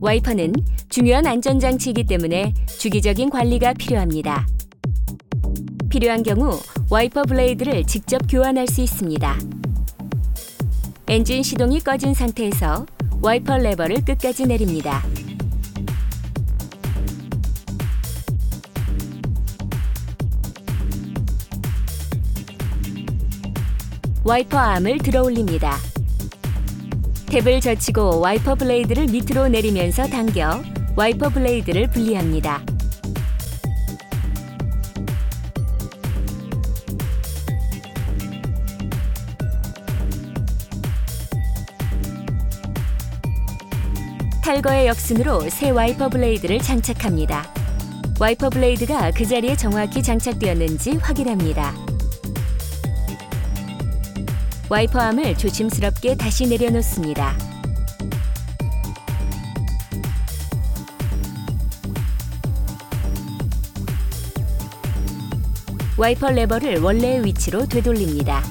와이퍼는 중요한 안전장치이기 때문에 주기적인 관리가 필요합니다. 필요한 경우 와이퍼 blade를 직접 교환할 수 있습니다. 엔진 시동이 꺼진 상태에서 와이퍼 레버를 끝까지 내립니다. 와이퍼 arm을 들어 올립니다. 탭을 젖히고 와이퍼 blade를 밑으로 내리면서 당겨 와이퍼 blade를 분리합니다. 탈거의 역순으로 새 와이퍼 blade를 장착합니다. 와이퍼 blade가 그 자리에 정확히 장착되었는지 확인합니다. 와이퍼암을 조심스럽게 다시 내려놓습니다. 와이퍼 레버를 원래의 위치로 되돌립니다.